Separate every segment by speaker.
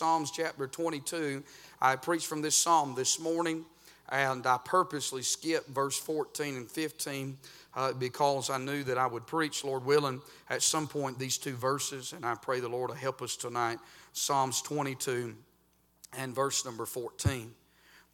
Speaker 1: Psalms chapter 22. I preached from this psalm this morning, and I purposely skipped verse 14 and 15 uh, because I knew that I would preach, Lord willing, at some point these two verses, and I pray the Lord will help us tonight. Psalms 22 and verse number 14.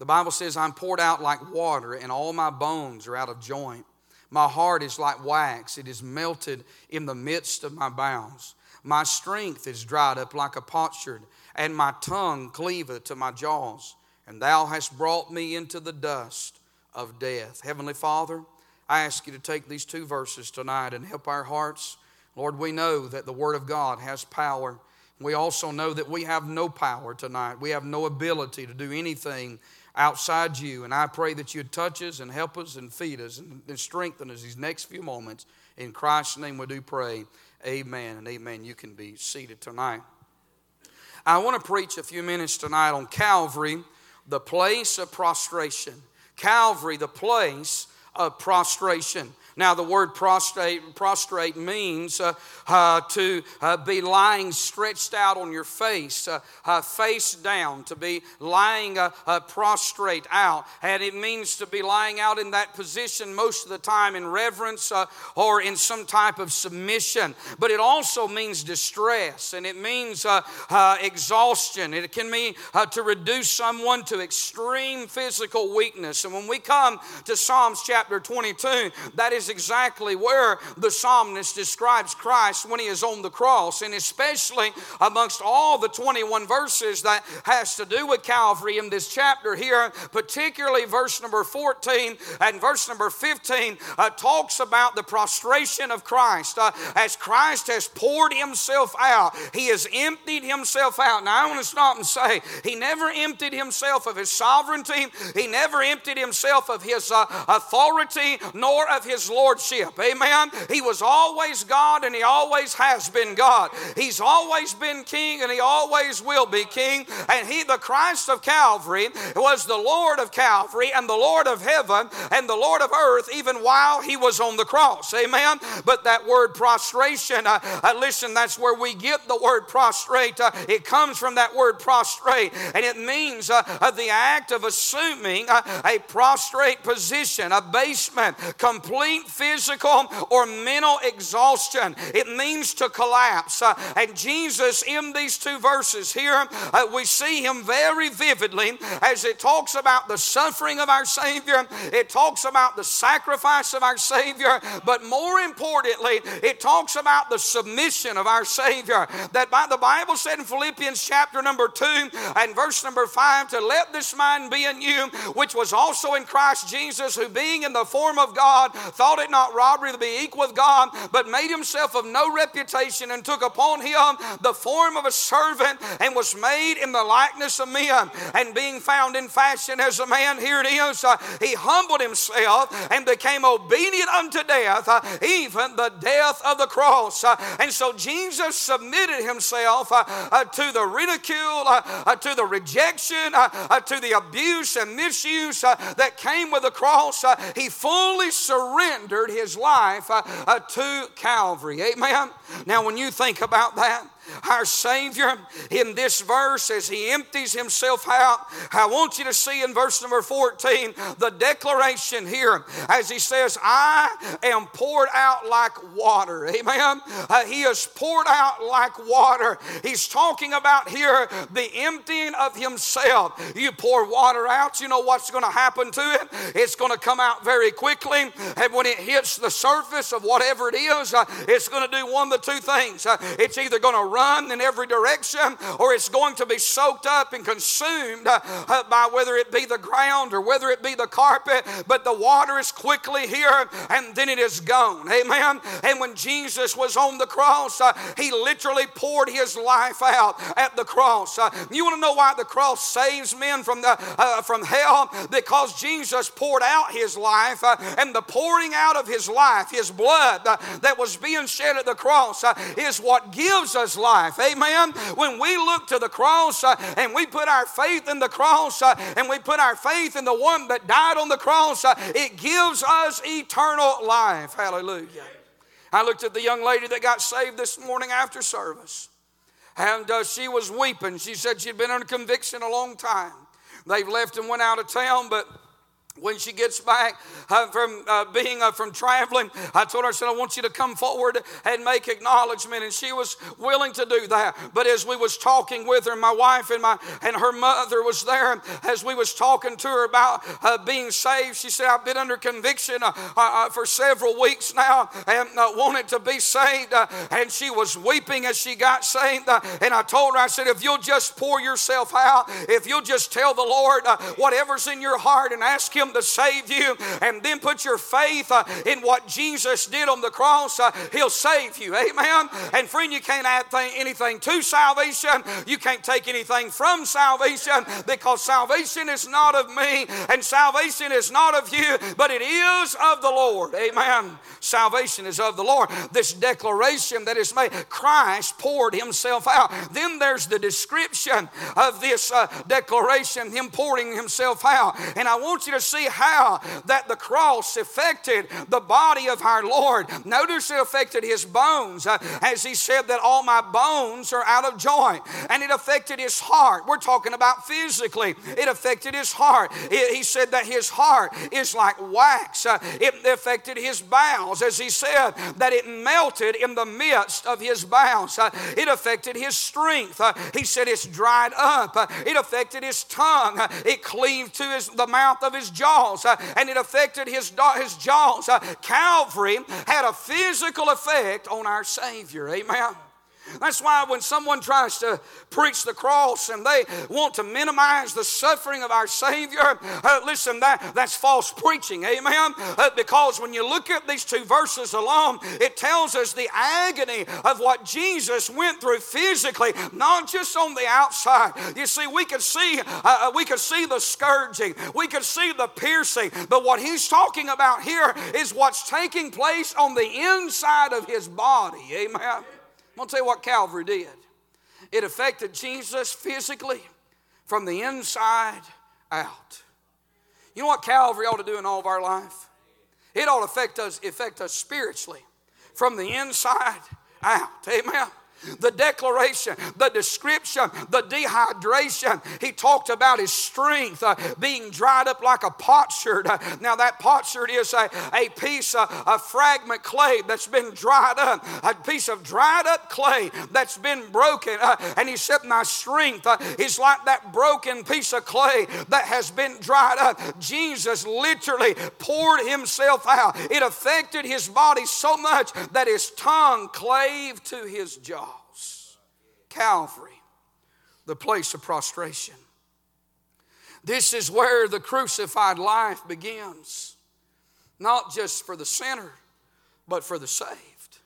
Speaker 1: The Bible says, I'm poured out like water, and all my bones are out of joint. My heart is like wax, it is melted in the midst of my bowels. My strength is dried up like a potsherd, and my tongue cleaveth to my jaws. And thou hast brought me into the dust of death. Heavenly Father, I ask you to take these two verses tonight and help our hearts. Lord, we know that the Word of God has power. We also know that we have no power tonight. We have no ability to do anything outside you. And I pray that you'd touch us and help us and feed us and, strengthen us these next few moments. In Christ's name we do pray. Amen and amen. You can be seated tonight. I want to preach a few minutes tonight on Calvary, the place of prostration. Calvary, the place of prostration. Now, the word prostrate, prostrate means uh, uh, to uh, be lying stretched out on your face, uh, uh, face down, to be lying uh, prostrate out. And it means to be lying out in that position most of the time in reverence or in some type of submission. But it also means distress and it means exhaustion. It can mean to reduce someone to extreme physical weakness. And when we come to Psalms chapter 22, that is exactly where the psalmist describes Christ when he is on the cross, and especially amongst all the 21 verses that has to do with Calvary in this chapter here, particularly verse number 14 and verse number 15 uh, talks about the prostration of Christ. Uh, as Christ has poured himself out, he has emptied himself out. Now, I want to stop and say, he never emptied himself of his sovereignty, he never emptied himself of his uh, authority, nor of his lordship. Amen. He was always God and he always has been God. He's always been king and he always will be king. And he, the Christ of Calvary, was the Lord of Calvary and the Lord of heaven and the Lord of earth even while he was on the cross. Amen. But that word prostration, uh, uh, listen, that's where we get the word prostrate. Uh, it comes from that word prostrate and it means uh, uh, the act of assuming uh, a prostrate position, a basement, complete physical or mental exhaustion. It means to collapse. Uh, and Jesus, in these two verses here, uh, we see him very vividly as it talks about the suffering of our Savior, it talks about the sacrifice of our Savior, but more importantly, it talks about the submission of our Savior. That by the Bible said in Philippians chapter number 2 and verse number 5 to let this mind be in you, which was also in Christ Jesus, who being in the form of God, thought it not robbery to be equal with God, but made himself of no reputation and took upon him the form of a servant and was made in the likeness of men. And being found in fashion as a man, here it is, uh, he humbled himself and became obedient unto death, uh, even the death of the cross. Uh, and so Jesus submitted himself uh, uh, to the ridicule, uh, to the rejection, to the abuse and misuse that came with the cross. He fully surrendered his life uh, uh, to Calvary. Amen. Now, when you think about that, our Savior in this verse as He empties Himself out. I want you to see in verse number 14 the declaration here as He says, I am poured out like water. Amen. Uh, he is poured out like water. He's talking about here the emptying of Himself. You pour water out, you know what's going to happen to it? It's going to come out very quickly. And when it hits the surface of whatever it is, uh, it's going to do one of the two things. Uh, it's either going to run in every direction or it's going to be soaked up and consumed uh, uh, by whether it be the ground or whether it be the carpet. But the water is quickly here and then it is gone. Amen. And when Jesus was on the cross, uh, he literally poured his life out at the cross. You want to know why the cross saves men from, the, uh, from hell? Because Jesus poured out his life and the pouring out of his life, his blood that was being shed at the cross, is what gives us life. Amen. When we look to the cross uh, and we put our faith in the cross uh, and we put our faith in the one that died on the cross, uh, it gives us eternal life. Hallelujah. I looked at the young lady that got saved this morning after service. and uh, she was weeping. She said she'd been under conviction a long time. They've left and went out of town, but when she gets back uh, from uh, being uh, from traveling i told her i said i want you to come forward and make acknowledgement. And she was willing to do that. But as we was talking with her my wife and my and her mother was there as we was talking to her about uh, being saved she said i've been under conviction uh, uh, for several weeks now and wanted to be saved and she was weeping as she got saved and i told her i said if you'll just pour yourself out if you'll just tell the lord whatever's in your heart and ask him him to save you and then put your faith uh, in what Jesus did on the cross, uh, He'll save you. Amen. And friend, you can't add anything to salvation. You can't take anything from salvation because salvation is not of me and salvation is not of you, but it is of the Lord. Amen. Salvation is of the Lord. This declaration that is made, Christ poured Himself out. Then there's the description of this uh, declaration, Him pouring Himself out. And I want you to see see how that the cross affected the body of our Lord. Notice it affected his bones, uh, as he said that all my bones are out of joint. And it affected his heart. We're talking about physically. It affected his heart. It, he said that his heart is like wax. Uh, it affected his bowels, as he said that it melted in the midst of his bowels. Uh, it affected his strength. Uh, he said it's dried up. Uh, it affected his tongue. Uh, it cleaved to his, the mouth of his jaw jaws uh, and it affected his, his jaws. Uh, Calvary had a physical effect on our Savior. Amen. That's why when someone tries to preach the cross and they want to minimize the suffering of our Savior, uh, listen, that, that's false preaching, amen? Uh, because when you look at these two verses alone, it tells us the agony of what Jesus went through physically, not just on the outside. You see, we could see, uh, uh we could see the scourging, we could see the piercing, but what he's talking about here is what's taking place on the inside of his body, amen? I'm going to tell you what Calvary did. It affected Jesus physically from the inside out. You know what Calvary ought to do in all of our life? It ought to affect us, affect us spiritually from the inside out. Amen the declaration, the description, the dehydration. He talked about his strength uh, being dried up like a potsherd. Uh, now, that potsherd is a, a piece, of a fragment clay that's been dried up, a piece of dried up clay that's been broken. Uh, and he said, My strength uh, is like that broken piece of clay that has been dried up. Jesus literally poured himself out. It affected his body so much that his tongue clave to his jaw. Calvary, the place of prostration. This is where the crucified life begins, not just for the sinner, but for the saved.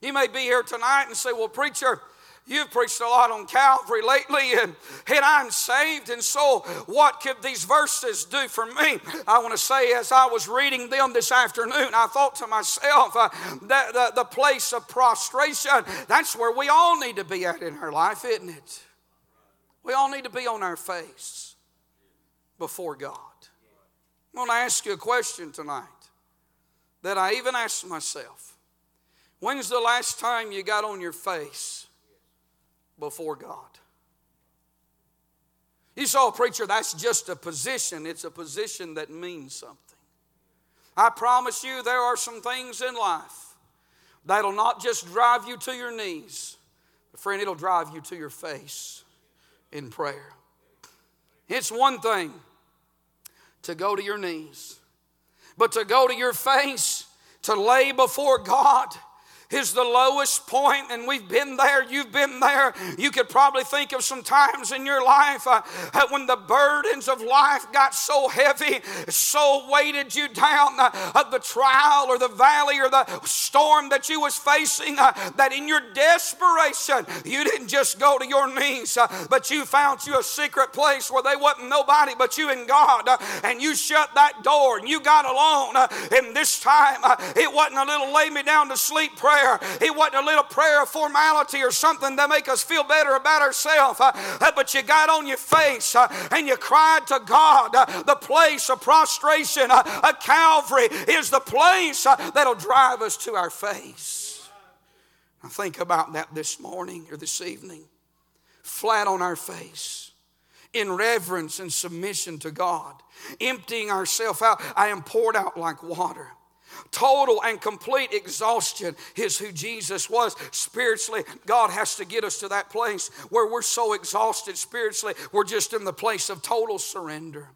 Speaker 1: You may be here tonight and say, Well, preacher, You've preached a lot on Calvary lately, and, and I'm saved. And so, what could these verses do for me? I want to say, as I was reading them this afternoon, I thought to myself, uh, that the, the place of prostration, that's where we all need to be at in our life, isn't it? We all need to be on our face before God. I want to ask you a question tonight that I even asked myself. When's the last time you got on your face before God. You saw, a preacher, that's just a position. It's a position that means something. I promise you, there are some things in life that'll not just drive you to your knees, but friend, it'll drive you to your face in prayer. It's one thing to go to your knees, but to go to your face, to lay before God is the lowest point, and we've been there, you've been there. You could probably think of some times in your life uh, when the burdens of life got so heavy, so weighted you down, uh, the trial or the valley or the storm that you was facing, uh, that in your desperation, you didn't just go to your knees, uh, but you found you a secret place where there wasn't nobody but you and God, uh, and you shut that door and you got alone. Uh, and this time, it wasn't a little lay me down to sleep prayer prayer. It wasn't a little prayer of formality or something to make us feel better about ourselves. Uh, uh, but you got on your face uh, and you cried to God. The place of prostration, uh, Calvary, is the place that'll drive us to our face. I think about that this morning or this evening, flat on our face, in reverence and submission to God, emptying ourselves out. I am poured out like water. Total and complete exhaustion is who Jesus was. Spiritually, God has to get us to that place where we're so exhausted spiritually, we're just in the place of total surrender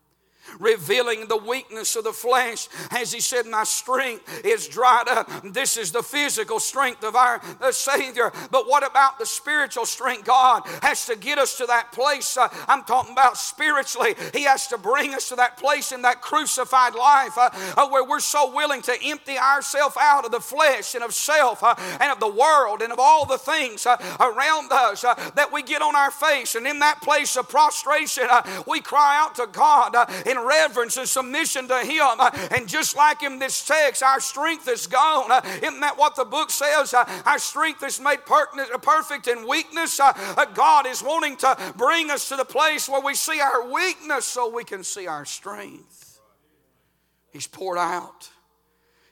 Speaker 1: revealing the weakness of the flesh. As he said, My strength is dried up. This is the physical strength of our Savior. But what about the spiritual strength? God has to get us to that place. Uh, I'm talking about spiritually. He has to bring us to that place in that crucified life uh, uh, where we're so willing to empty ourselves out of the flesh and of self uh, and of the world and of all the things uh, around us uh, that we get on our face. And in that place of prostration, we cry out to God in reverence and submission to Him. Uh, and just like in this text, our strength is gone. Uh, isn't that what the book says? Uh, our strength is made perfect in weakness. God is wanting to bring us to the place where we see our weakness so we can see our strength. He's poured out.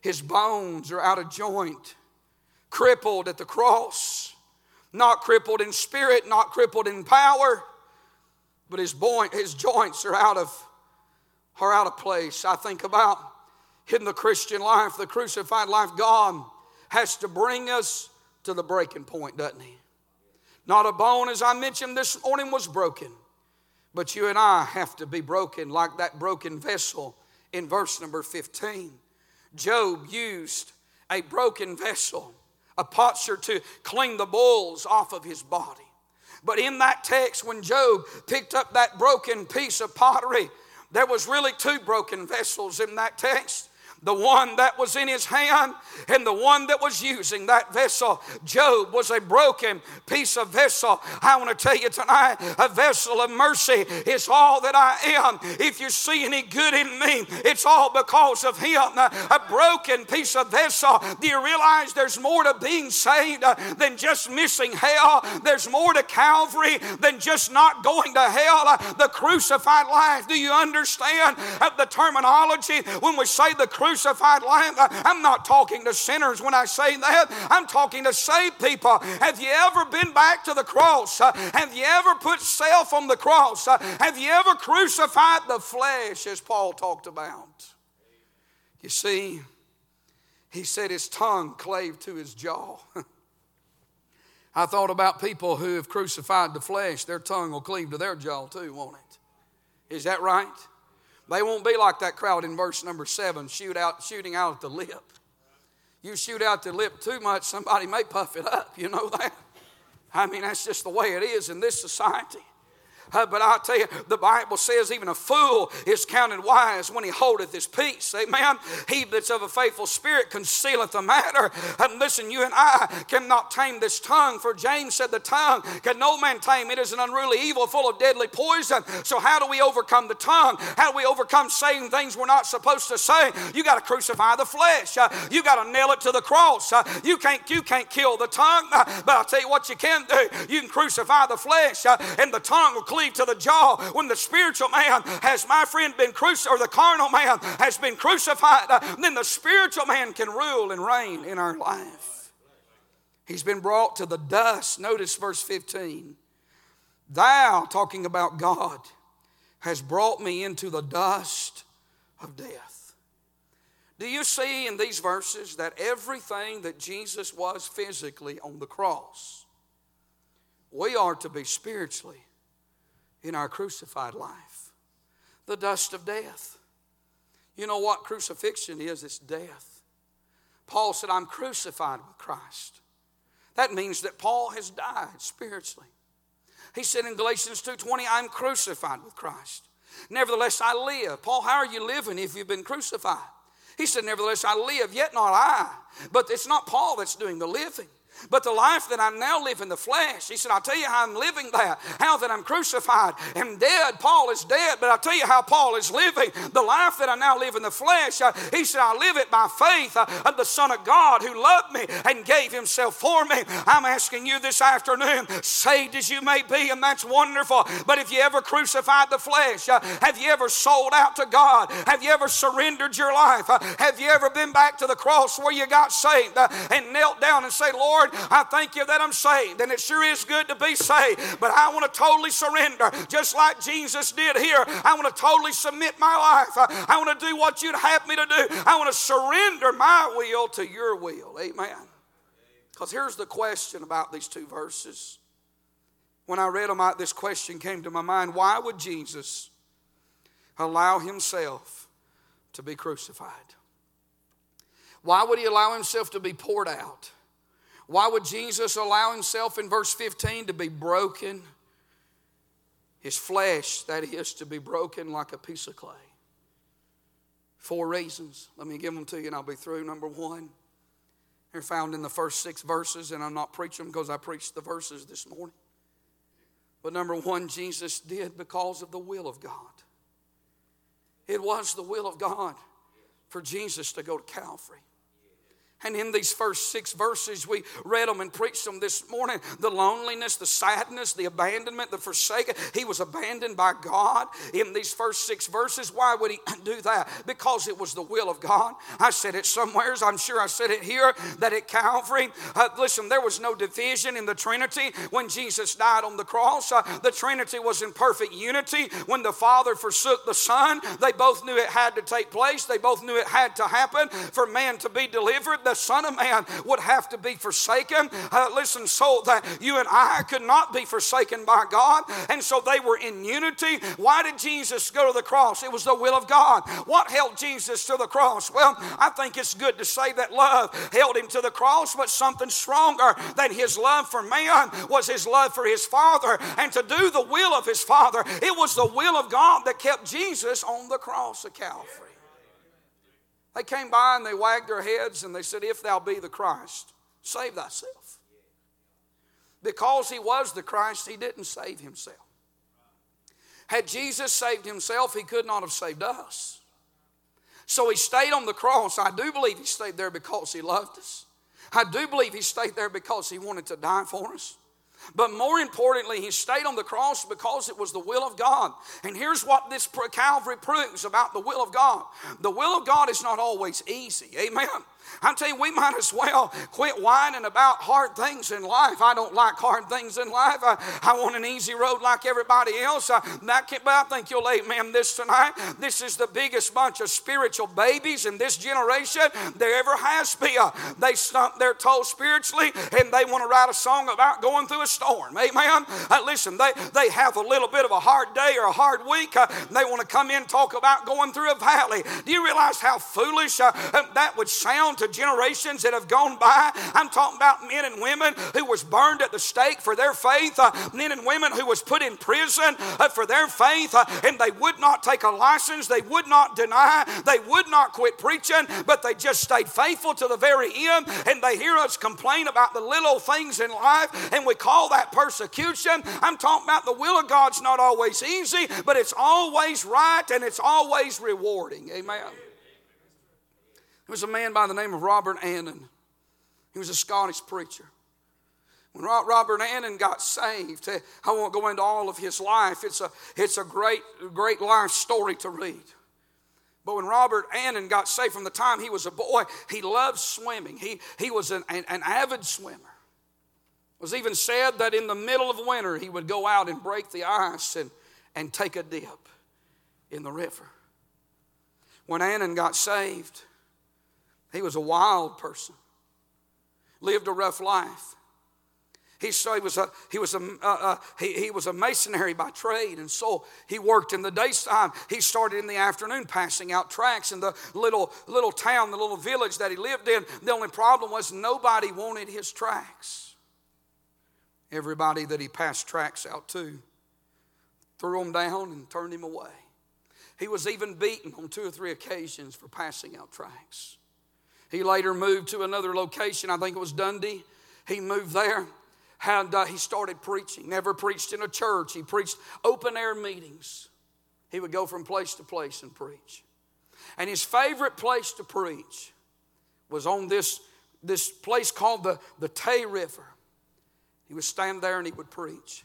Speaker 1: His bones are out of joint, crippled at the cross, not crippled in spirit, not crippled in power, but his, his joints are out of are out of place. I think about in the Christian life, the crucified life, God has to bring us to the breaking point, doesn't He? Not a bone, as I mentioned this morning, was broken, but you and I have to be broken like that broken vessel in verse number 15. Job used a broken vessel, a potsherd to clean the bulls off of his body. But in that text, when Job picked up that broken piece of pottery, there was really two broken vessels in that text the one that was in his hand and the one that was using that vessel. Job was a broken piece of vessel. I want to tell you tonight a vessel of mercy is all that I am. If you see any good in me, it's all because of him. A broken piece of vessel. Do you realize there's more to being saved uh, than just missing hell? There's more to Calvary than just not going to hell. Uh, the crucified life. Do you understand uh, the terminology when we say the crucified crucified lamb. I'm not talking to sinners when I say that. I'm talking to saved people. Have you ever been back to the cross? Uh, have you ever put self on the cross? Uh, have you ever crucified the flesh as Paul talked about? You see, he said his tongue clave to his jaw. I thought about people who have crucified the flesh, their tongue will cleave to their jaw too, won't it? Is that right? They won't be like that crowd in verse number seven, shoot out, shooting out at the lip. You shoot out the lip too much, somebody may puff it up. You know that? I mean, that's just the way it is in this society. Uh, but I'll tell you, the Bible says even a fool is counted wise when he holdeth his peace. Amen. He that's of a faithful spirit concealeth the matter. And listen, you and I cannot tame this tongue, for James said the tongue can no man tame. It is an unruly evil full of deadly poison. So, how do we overcome the tongue? How do we overcome saying things we're not supposed to say? You got to crucify the flesh. Uh, you got to nail it to the cross. Uh, you can't you can't kill the tongue, uh, but I'll tell you what you can do. You can crucify the flesh, uh, and the tongue will cleave to the jaw. When the spiritual man has, my friend, been crucified, or the carnal man has been crucified, uh, then the spiritual man can rule and reign in our life. He's been brought to the dust. Notice verse 15. Thou, talking about God, has brought me into the dust of death. Do you see in these verses that everything that Jesus was physically on the cross, we are to be spiritually in our crucified life the dust of death. You know what crucifixion is? It's death. Paul said, I'm crucified with Christ. That means that Paul has died spiritually. He said in Galatians 2:20, I'm crucified with Christ. Nevertheless, I live. Paul, how are you living if you've been crucified? He said, Nevertheless, I live, yet not I. But it's not Paul that's doing the living. But the life that I now live in the flesh, he said, I'll tell you how I'm living that. How that I'm crucified and dead. Paul is dead, but I'll tell you how Paul is living. The life that I now live in the flesh, uh, he said, I live it by faith uh, of the Son of God who loved me and gave himself for me. I'm asking you this afternoon, saved as you may be, and that's wonderful. But if you ever crucified the flesh, uh, have you ever sold out to God? Have you ever surrendered your life? Uh, have you ever been back to the cross where you got saved uh, and knelt down and say, Lord, I thank you that I'm saved, and it sure is good to be saved, but I want to totally surrender, just like Jesus did here. I want to totally submit my life. I want to do what you'd have me to do. I want to surrender my will to your will. Amen. Because here's the question about these two verses. When I read them out, this question came to my mind why would Jesus allow himself to be crucified? Why would he allow himself to be poured out? Why would Jesus allow himself in verse 15 to be broken? His flesh, that is, to be broken like a piece of clay. Four reasons. Let me give them to you and I'll be through. Number one, they're found in the first six verses, and I'm not preaching because I preached the verses this morning. But number one, Jesus did because of the will of God. It was the will of God for Jesus to go to Calvary. And in these first six verses, we read them and preached them this morning the loneliness, the sadness, the abandonment, the forsaken. He was abandoned by God in these first six verses. Why would he do that? Because it was the will of God. I said it somewheres, I'm sure I said it here, that at Calvary, uh, listen, there was no division in the Trinity when Jesus died on the cross. Uh, the Trinity was in perfect unity. When the Father forsook the Son, they both knew it had to take place, they both knew it had to happen for man to be delivered. The the Son of Man would have to be forsaken. Uh, listen, so that you and I could not be forsaken by God. And so they were in unity. Why did Jesus go to the cross? It was the will of God. What held Jesus to the cross? Well, I think it's good to say that love held him to the cross, but something stronger than his love for man was his love for his Father. And to do the will of his Father, it was the will of God that kept Jesus on the cross of Calvary. They came by and they wagged their heads and they said, If thou be the Christ, save thyself. Because he was the Christ, he didn't save himself. Had Jesus saved himself, he could not have saved us. So he stayed on the cross. I do believe he stayed there because he loved us. I do believe he stayed there because he wanted to die for us. But more importantly, he stayed on the cross because it was the will of God. And here's what this Calvary proves about the will of God the will of God is not always easy. Amen. I'm telling you, we might as well quit whining about hard things in life. I don't like hard things in life. I, I want an easy road like everybody else. I, but I think you'll amen this tonight. This is the biggest bunch of spiritual babies in this generation there ever has been. They stump their toe spiritually and they want to write a song about going through a storm. Amen. Uh, listen, they, they have a little bit of a hard day or a hard week. Uh, they want to come in and talk about going through a valley. Do you realize how foolish uh, that would sound to generations that have gone by. I'm talking about men and women who was burned at the stake for their faith, uh, men and women who was put in prison uh, for their faith, uh, and they would not take a license, they would not deny, they would not quit preaching, but they just stayed faithful to the very end. And they hear us complain about the little things in life, and we call that persecution. I'm talking about the will of God's not always easy, but it's always right and it's always rewarding. Amen. Was a man by the name of Robert Annan. He was a Scottish preacher. When Robert Annan got saved, eh, I won't go into all of his life. It's a, it's a great, great life story to read. But when Robert Annan got saved from the time he was a boy, he loved swimming. He, he was an, an, an avid swimmer. It was even said that in the middle of winter, he would go out and break the ice and, and take a dip in the river. When Annan got saved, he was a wild person, lived a rough life. He, so he was a he was a uh, uh, he, he was a masonry by trade, and so he worked in the daytime. He started in the afternoon passing out tracts in the little little town, the little village that he lived in. The only problem was nobody wanted his tracts. Everybody that he passed tracts out to threw them down and turned him away. He was even beaten on two or three occasions for passing out tracts. He later moved to another location, I think it was Dundee. He moved there and uh, he started preaching. Never preached in a church, he preached open air meetings. He would go from place to place and preach. And his favorite place to preach was on this, this place called the, the Tay River. He would stand there and he would preach.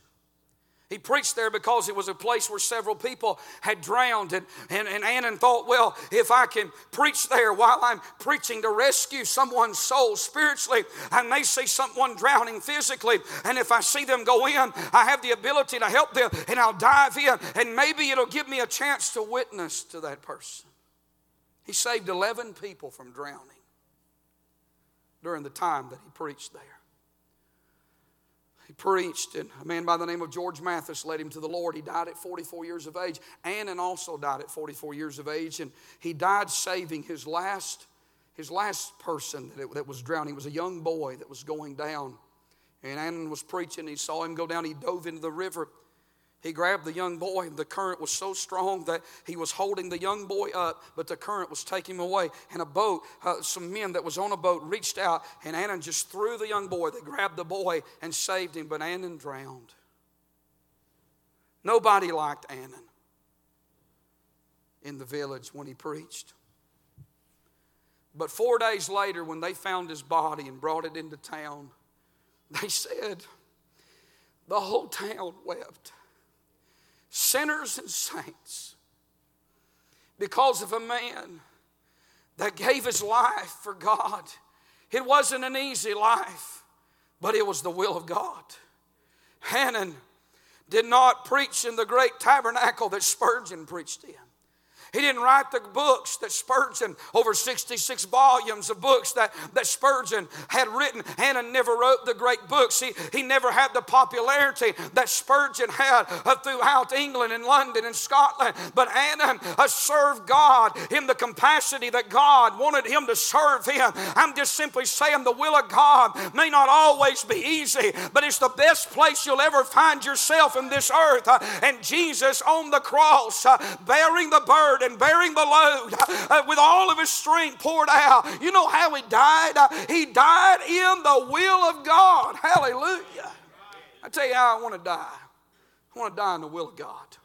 Speaker 1: He preached there because it was a place where several people had drowned. And, and, and Annan thought, well, if I can preach there while I'm preaching to rescue someone's soul spiritually, I may see someone drowning physically. And if I see them go in, I have the ability to help them and I'll dive in. And maybe it'll give me a chance to witness to that person. He saved 11 people from drowning during the time that he preached there. He preached, and a man by the name of George Mathis led him to the Lord. He died at 44 years of age. Annan also died at 44 years of age, and he died saving his last, his last person that, it, that was drowning. It was a young boy that was going down. And Annan was preaching. He saw him go down. He dove into the river. He grabbed the young boy, and the current was so strong that he was holding the young boy up, but the current was taking him away. And a boat, uh, some men that was on a boat reached out, and Annan just threw the young boy. They grabbed the boy and saved him, but Annan drowned. Nobody liked Annan in the village when he preached. But four days later, when they found his body and brought it into town, they said, the whole town wept sinners and saints, because of a man that gave his life for God. It wasn't an easy life, but it was the will of God. Annan did not preach in the great tabernacle that Spurgeon preached in. He didn't write the books that Spurgeon, over 66 volumes of books that, that Spurgeon had written. Annan never wrote the great books. He, he never had the popularity that Spurgeon had throughout England and London and Scotland. But Annan uh, served God in the capacity that God wanted him to serve him. I'm just simply saying the will of God may not always be easy, but it's the best place you'll ever find yourself in this earth. And Jesus on the cross, uh, bearing the burden burden, bearing the load uh, with all of his strength poured out. You know how he died? Uh, he died in the will of God. Hallelujah. I tell you how I want to die. I want to die in the will of God.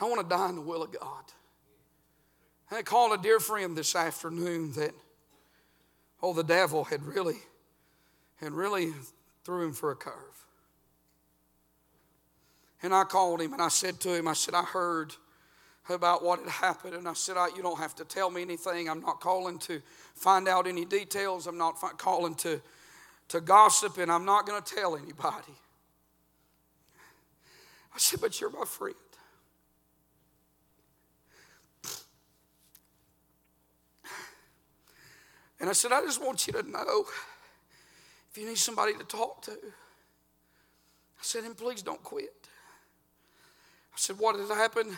Speaker 1: I want to die in the will of God. I called a dear friend this afternoon that, oh, the devil had really, had really threw him for a curve. And I called him and I said to him, I said, I heard about what had happened. And I said, I, You don't have to tell me anything. I'm not calling to find out any details. I'm not calling to, to gossip, and I'm not going to tell anybody. I said, But you're my friend. And I said, I just want you to know if you need somebody to talk to. I said, and please don't quit. I said, What has happened?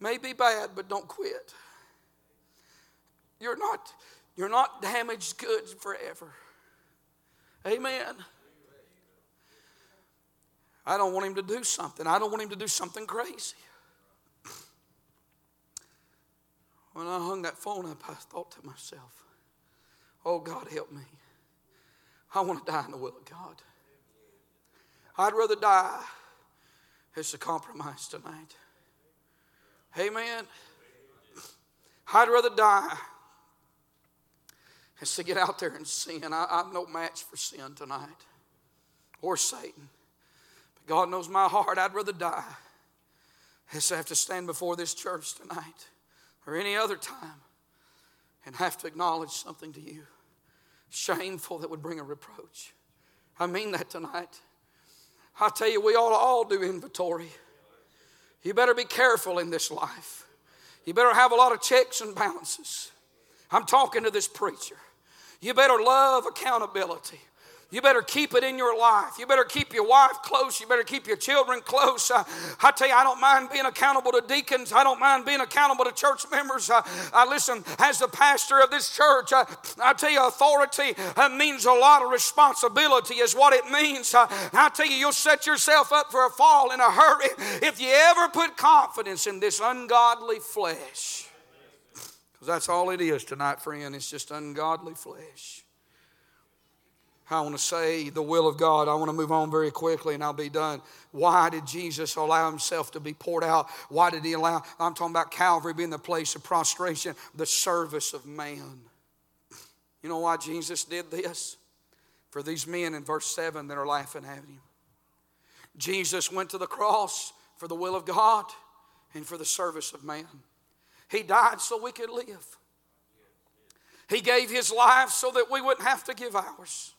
Speaker 1: May be bad, but don't quit. You're not, you're not damaged goods forever. Amen. I don't want him to do something. I don't want him to do something crazy. When I hung that phone up, I thought to myself, oh, God, help me. I want to die in the will of God. I'd rather die it's a compromise tonight. Amen. I'd rather die as to get out there and sin. I, am no match for sin tonight or Satan. But God knows my heart. I'd rather die as to have to stand before this church tonight or any other time and have to acknowledge something to you shameful that would bring a reproach. I mean that tonight. I tell you, we ought to all do inventory. You better be careful in this life. You better have a lot of checks and balances. I'm talking to this preacher. You better love accountability. You better keep it in your life. You better keep your wife close. You better keep your children close. Uh, I tell you, I don't mind being accountable to deacons. I don't mind being accountable to church members. Uh, I listen, as the pastor of this church, uh, I tell you, authority uh, means a lot of responsibility, is what it means. Uh, I tell you, you'll set yourself up for a fall in a hurry if you ever put confidence in this ungodly flesh. Because that's all it is tonight, friend. It's just ungodly flesh. I want to say the will of God. I want to move on very quickly and I'll be done. Why did Jesus allow himself to be poured out? Why did he allow? I'm talking about Calvary being the place of prostration, the service of man. You know why Jesus did this? For these men in verse 7 that are laughing at him. Jesus went to the cross for the will of God and for the service of man. He died so we could live. He gave his life so that we wouldn't have to give ours.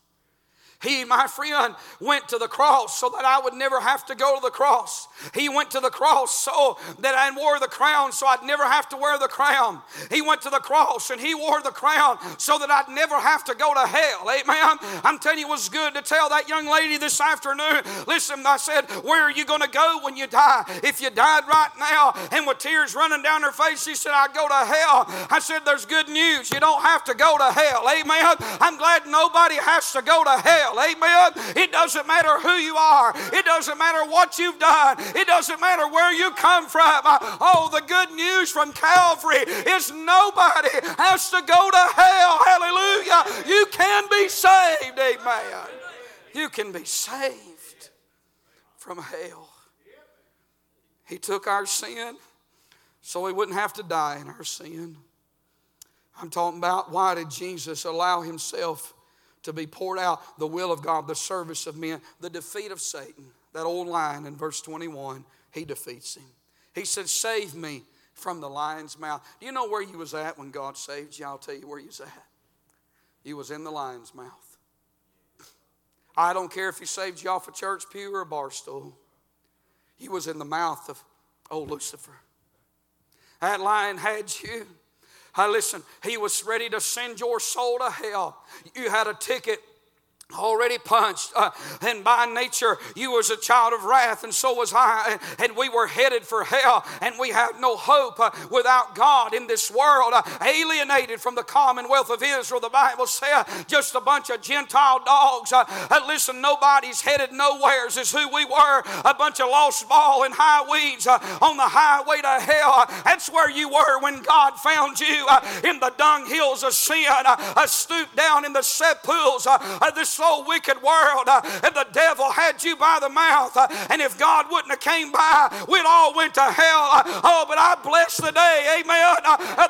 Speaker 1: He, my friend, went to the cross so that I would never have to go to the cross. He went to the cross so that I wore the crown so I'd never have to wear the crown. He went to the cross and he wore the crown so that I'd never have to go to hell. Amen. I'm telling you, it was good to tell that young lady this afternoon. Listen, I said, Where are you going to go when you die? If you died right now and with tears running down her face, she said, I go to hell. I said, There's good news. You don't have to go to hell. Amen. I'm glad nobody has to go to hell hell. Amen. It doesn't matter who you are, it doesn't matter what you've done, it doesn't matter where you come from. Uh, oh, the good news from Calvary is nobody has to go to hell. Hallelujah. You can be saved. Amen. You can be saved from hell. He took our sin so we wouldn't have to die in our sin. I'm talking about why did Jesus allow himself to be poured out, the will of God, the service of men, the defeat of Satan. That old line in verse 21, he defeats him. He said, Save me from the lion's mouth. Do you know where you was at when God saved you? I'll tell you where you was at. You was in the lion's mouth. I don't care if he saved you off a church pew or a bar stool. You was in the mouth of old Lucifer. That lion had you. I listen, he was ready to send your soul to hell. You had a ticket already punched uh, and by nature you was a child of wrath and so was i and we were headed for hell and we had no hope uh, without god in this world uh, alienated from the commonwealth of israel. The bible said just a bunch of gentile dogs uh, uh, listen nobody's headed nowheres is who we were a bunch of lost ball and high weeds uh, on the highway to hell. That's where you were when god found you in the dung hills of sin uh, stooped down in the sepulchres of this slow, wicked world, uh, and the devil had you by the mouth. Uh, and if God wouldn't have came by, we'd all went to hell. Uh, oh, but I bless the day, amen.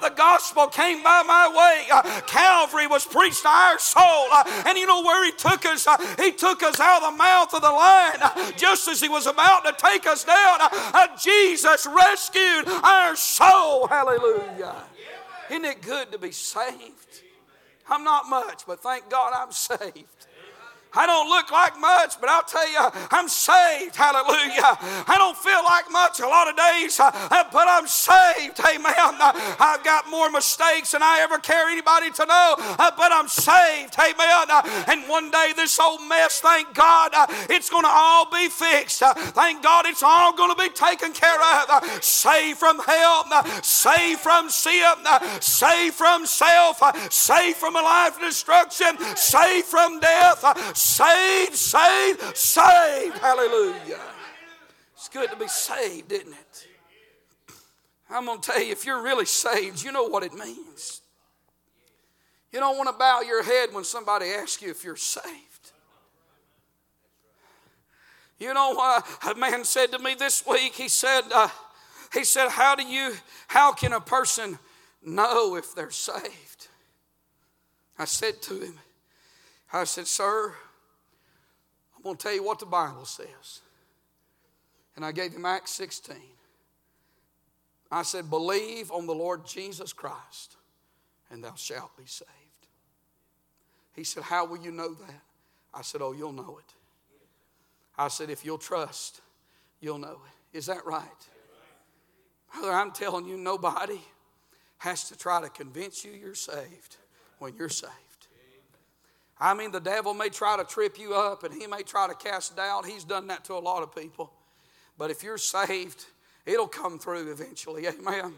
Speaker 1: The gospel came by my way. Calvary was preached to our soul. And you know where he took us? he took us out of the mouth of the lion just as he was about to take us down. Jesus rescued our soul. Hallelujah. Isn't it good to be saved? I'm not much, but thank God I'm saved. I don't look like much, but I'll tell you, I'm saved. Hallelujah. I don't feel like much a lot of days, uh, but I'm saved. Amen. Uh, I've got more mistakes than I ever care anybody to know, uh, but I'm saved. Amen. Uh, and one day, this old mess, thank God, uh, it's going to all be fixed. Uh, thank God, it's all going to be taken care of. Saved from hell, saved from sin, saved from self, saved from a life of destruction, saved from death saved, saved, saved. Hallelujah. It's good to be saved, isn't it? I'm going to tell you, if you're really saved, you know what it means. You don't want to bow your head when somebody asks you if you're saved. You know, uh, a man said to me this week, he said, uh, he said, how do you, how can a person know if they're saved? I said to him, I said, sir, going to tell you what the Bible says. And I gave him Acts 16. I said, Believe on the Lord Jesus Christ, and thou shalt be saved. He said, How will you know that? I said, Oh, you'll know it. I said, If you'll trust, you'll know it. Is that right? Brother, I'm telling you, nobody has to try to convince you you're saved when you're saved. I mean, the devil may try to trip you up and he may try to cast doubt. He's done that to a lot of people. But if you're saved, it'll come through eventually. Amen.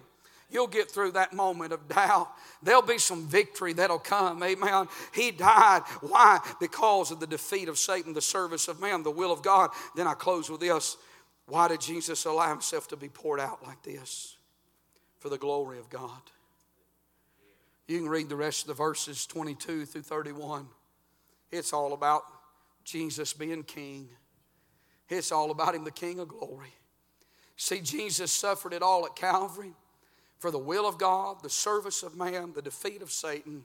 Speaker 1: You'll get through that moment of doubt. There'll be some victory that'll come. Amen. He died. Why? Because of the defeat of Satan, the service of man, the will of God. Then I close with this. Why did Jesus allow himself to be poured out like this? For the glory of God. You can read the rest of the verses 22 through 31. It's all about Jesus being king. It's all about him, the King of glory. See, Jesus suffered it all at Calvary for the will of God, the service of man, the defeat of Satan,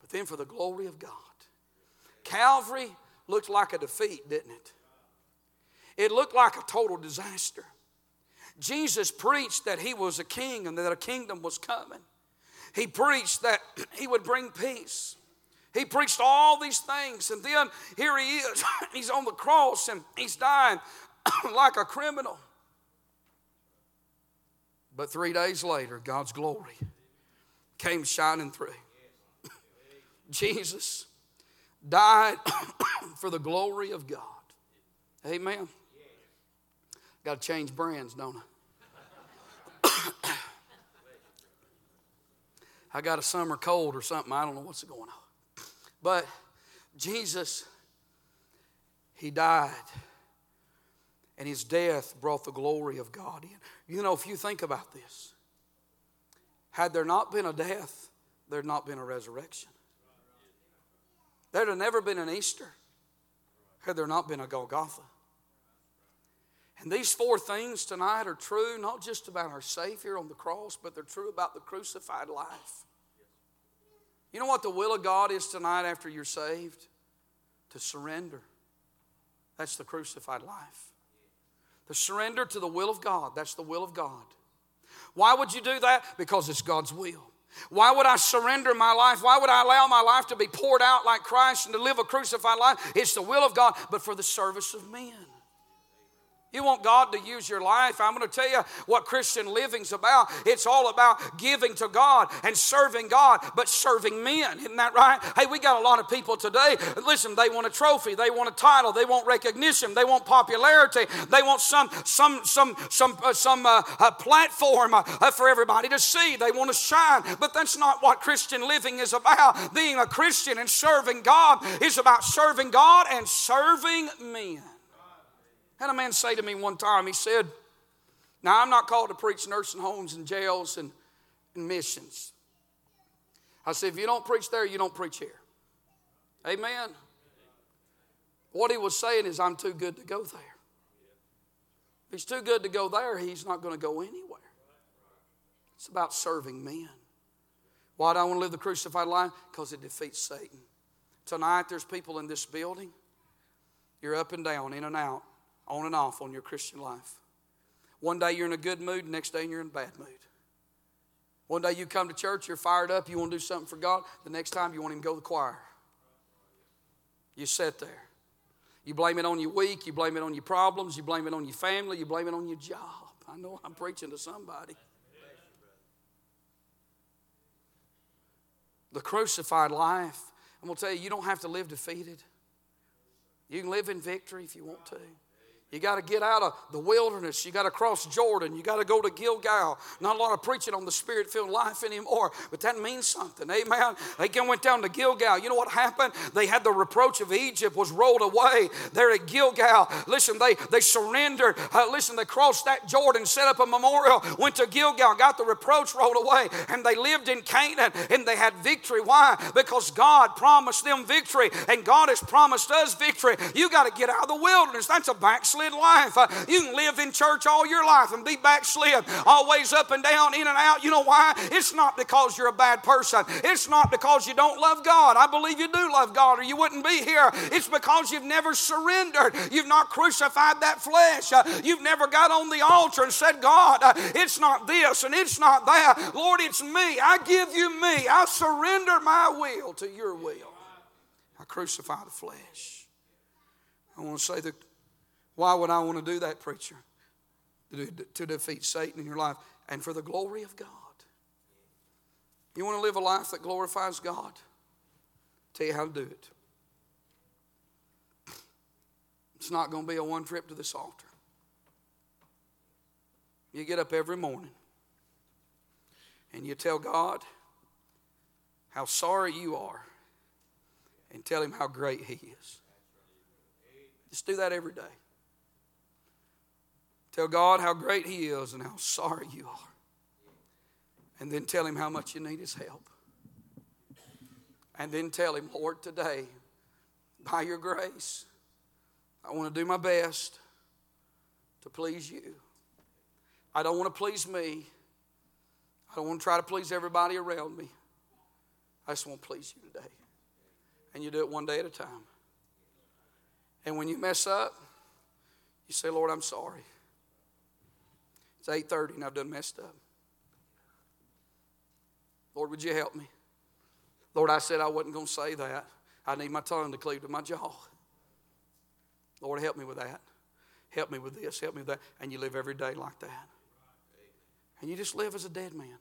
Speaker 1: but then for the glory of God. Calvary looked like a defeat, didn't it? It looked like a total disaster. Jesus preached that he was a king and that a kingdom was coming. He preached that he would bring peace. He preached all these things, and then here he is. he's on the cross and he's dying like a criminal. But three days later, God's glory came shining through. Jesus died for the glory of God. Amen. Got to change brands, don't I? I got a summer cold or something. I don't know what's going on. But Jesus, He died. And His death brought the glory of God in. You know, if you think about this, had there not been a death, there'd not been a resurrection. There'd have never been an Easter had there not been a Golgotha. And these four things tonight are true not just about our Savior on the cross, but they're true about the crucified life. You know what the will of God is tonight after you're saved? To surrender. That's the crucified life. The surrender to the will of God. That's the will of God. Why would you do that? Because it's God's will. Why would I surrender my life? Why would I allow my life to be poured out like Christ and to live a crucified life? It's the will of God, but for the service of men. You want God to use your life. I'm going to tell you what Christian living's about. It's all about giving to God and serving God, but serving men. Isn't that right? Hey, we got a lot of people today. Listen, they want a trophy, they want a title, they want recognition, they want popularity, they want some some some some uh, some uh, uh, platform uh, for everybody to see. They want to shine, but that's not what Christian living is about. Being a Christian and serving God is about serving God and serving men had a man say to me one time, he said, Now I'm not called to preach nursing homes and jails and, and missions. I said, If you don't preach there, you don't preach here. Amen. What he was saying is, I'm too good to go there. If he's too good to go there, he's not going to go anywhere. It's about serving men. Why do I want to live the crucified life? Because it defeats Satan. Tonight, there's people in this building. You're up and down, in and out on and off on your Christian life. One day you're in a good mood, next day you're in a bad mood. One day you come to church, you're fired up, you want to do something for God. The next time you want Him to go to the choir. You sit there. You blame it on your week, you blame it on your problems, you blame it on your family, you blame it on your job. I know I'm preaching to somebody. The crucified life, I'm going to tell you, you don't have to live defeated. You can live in victory if you want to. You got to get out of the wilderness. You got to cross Jordan. You got to go to Gilgal. Not a lot of preaching on the spirit filled life anymore, but that means something. Amen. They went down to Gilgal. You know what happened? They had the reproach of Egypt was rolled away. They're at Gilgal. Listen, they, they surrendered. Uh, listen, they crossed that Jordan, set up a memorial, went to Gilgal, got the reproach rolled away, and they lived in Canaan and they had victory. Why? Because God promised them victory and God has promised us victory. You got to get out of the wilderness. That's a backslid life. Uh, you can live in church all your life and be backslid, always up and down, in and out. You know why? It's not because you're a bad person. It's not because you don't love God. I believe you do love God or you wouldn't be here. It's because you've never surrendered. You've not crucified that flesh. Uh, you've never got on the altar and said, God, uh, it's not this and it's not that. Lord, it's me. I give you me. I surrender my will to your will. I crucify the flesh. I want to say that why would I want to do that, preacher? To defeat Satan in your life and for the glory of God. You want to live a life that glorifies God? I'll tell you how to do it. It's not going to be a one trip to this altar. You get up every morning and you tell God how sorry you are and tell Him how great He is. Just do that every day. Tell God how great He is and how sorry you are. And then tell Him how much you need His help. And then tell Him, Lord, today, by your grace, I want to do my best to please you. I don't want to please me. I don't want to try to please everybody around me. I just want to please you today. And you do it one day at a time. And when you mess up, you say, Lord, I'm sorry. It's 8:30 and I've done messed up. Lord, would you help me? Lord, I said I wasn't going to say that. I need my tongue to cleave to my jaw. Lord, help me with that. Help me with this. Help me with that. And you live every day like that. And you just live as a dead man.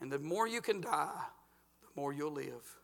Speaker 1: And the more you can die, the more you'll live.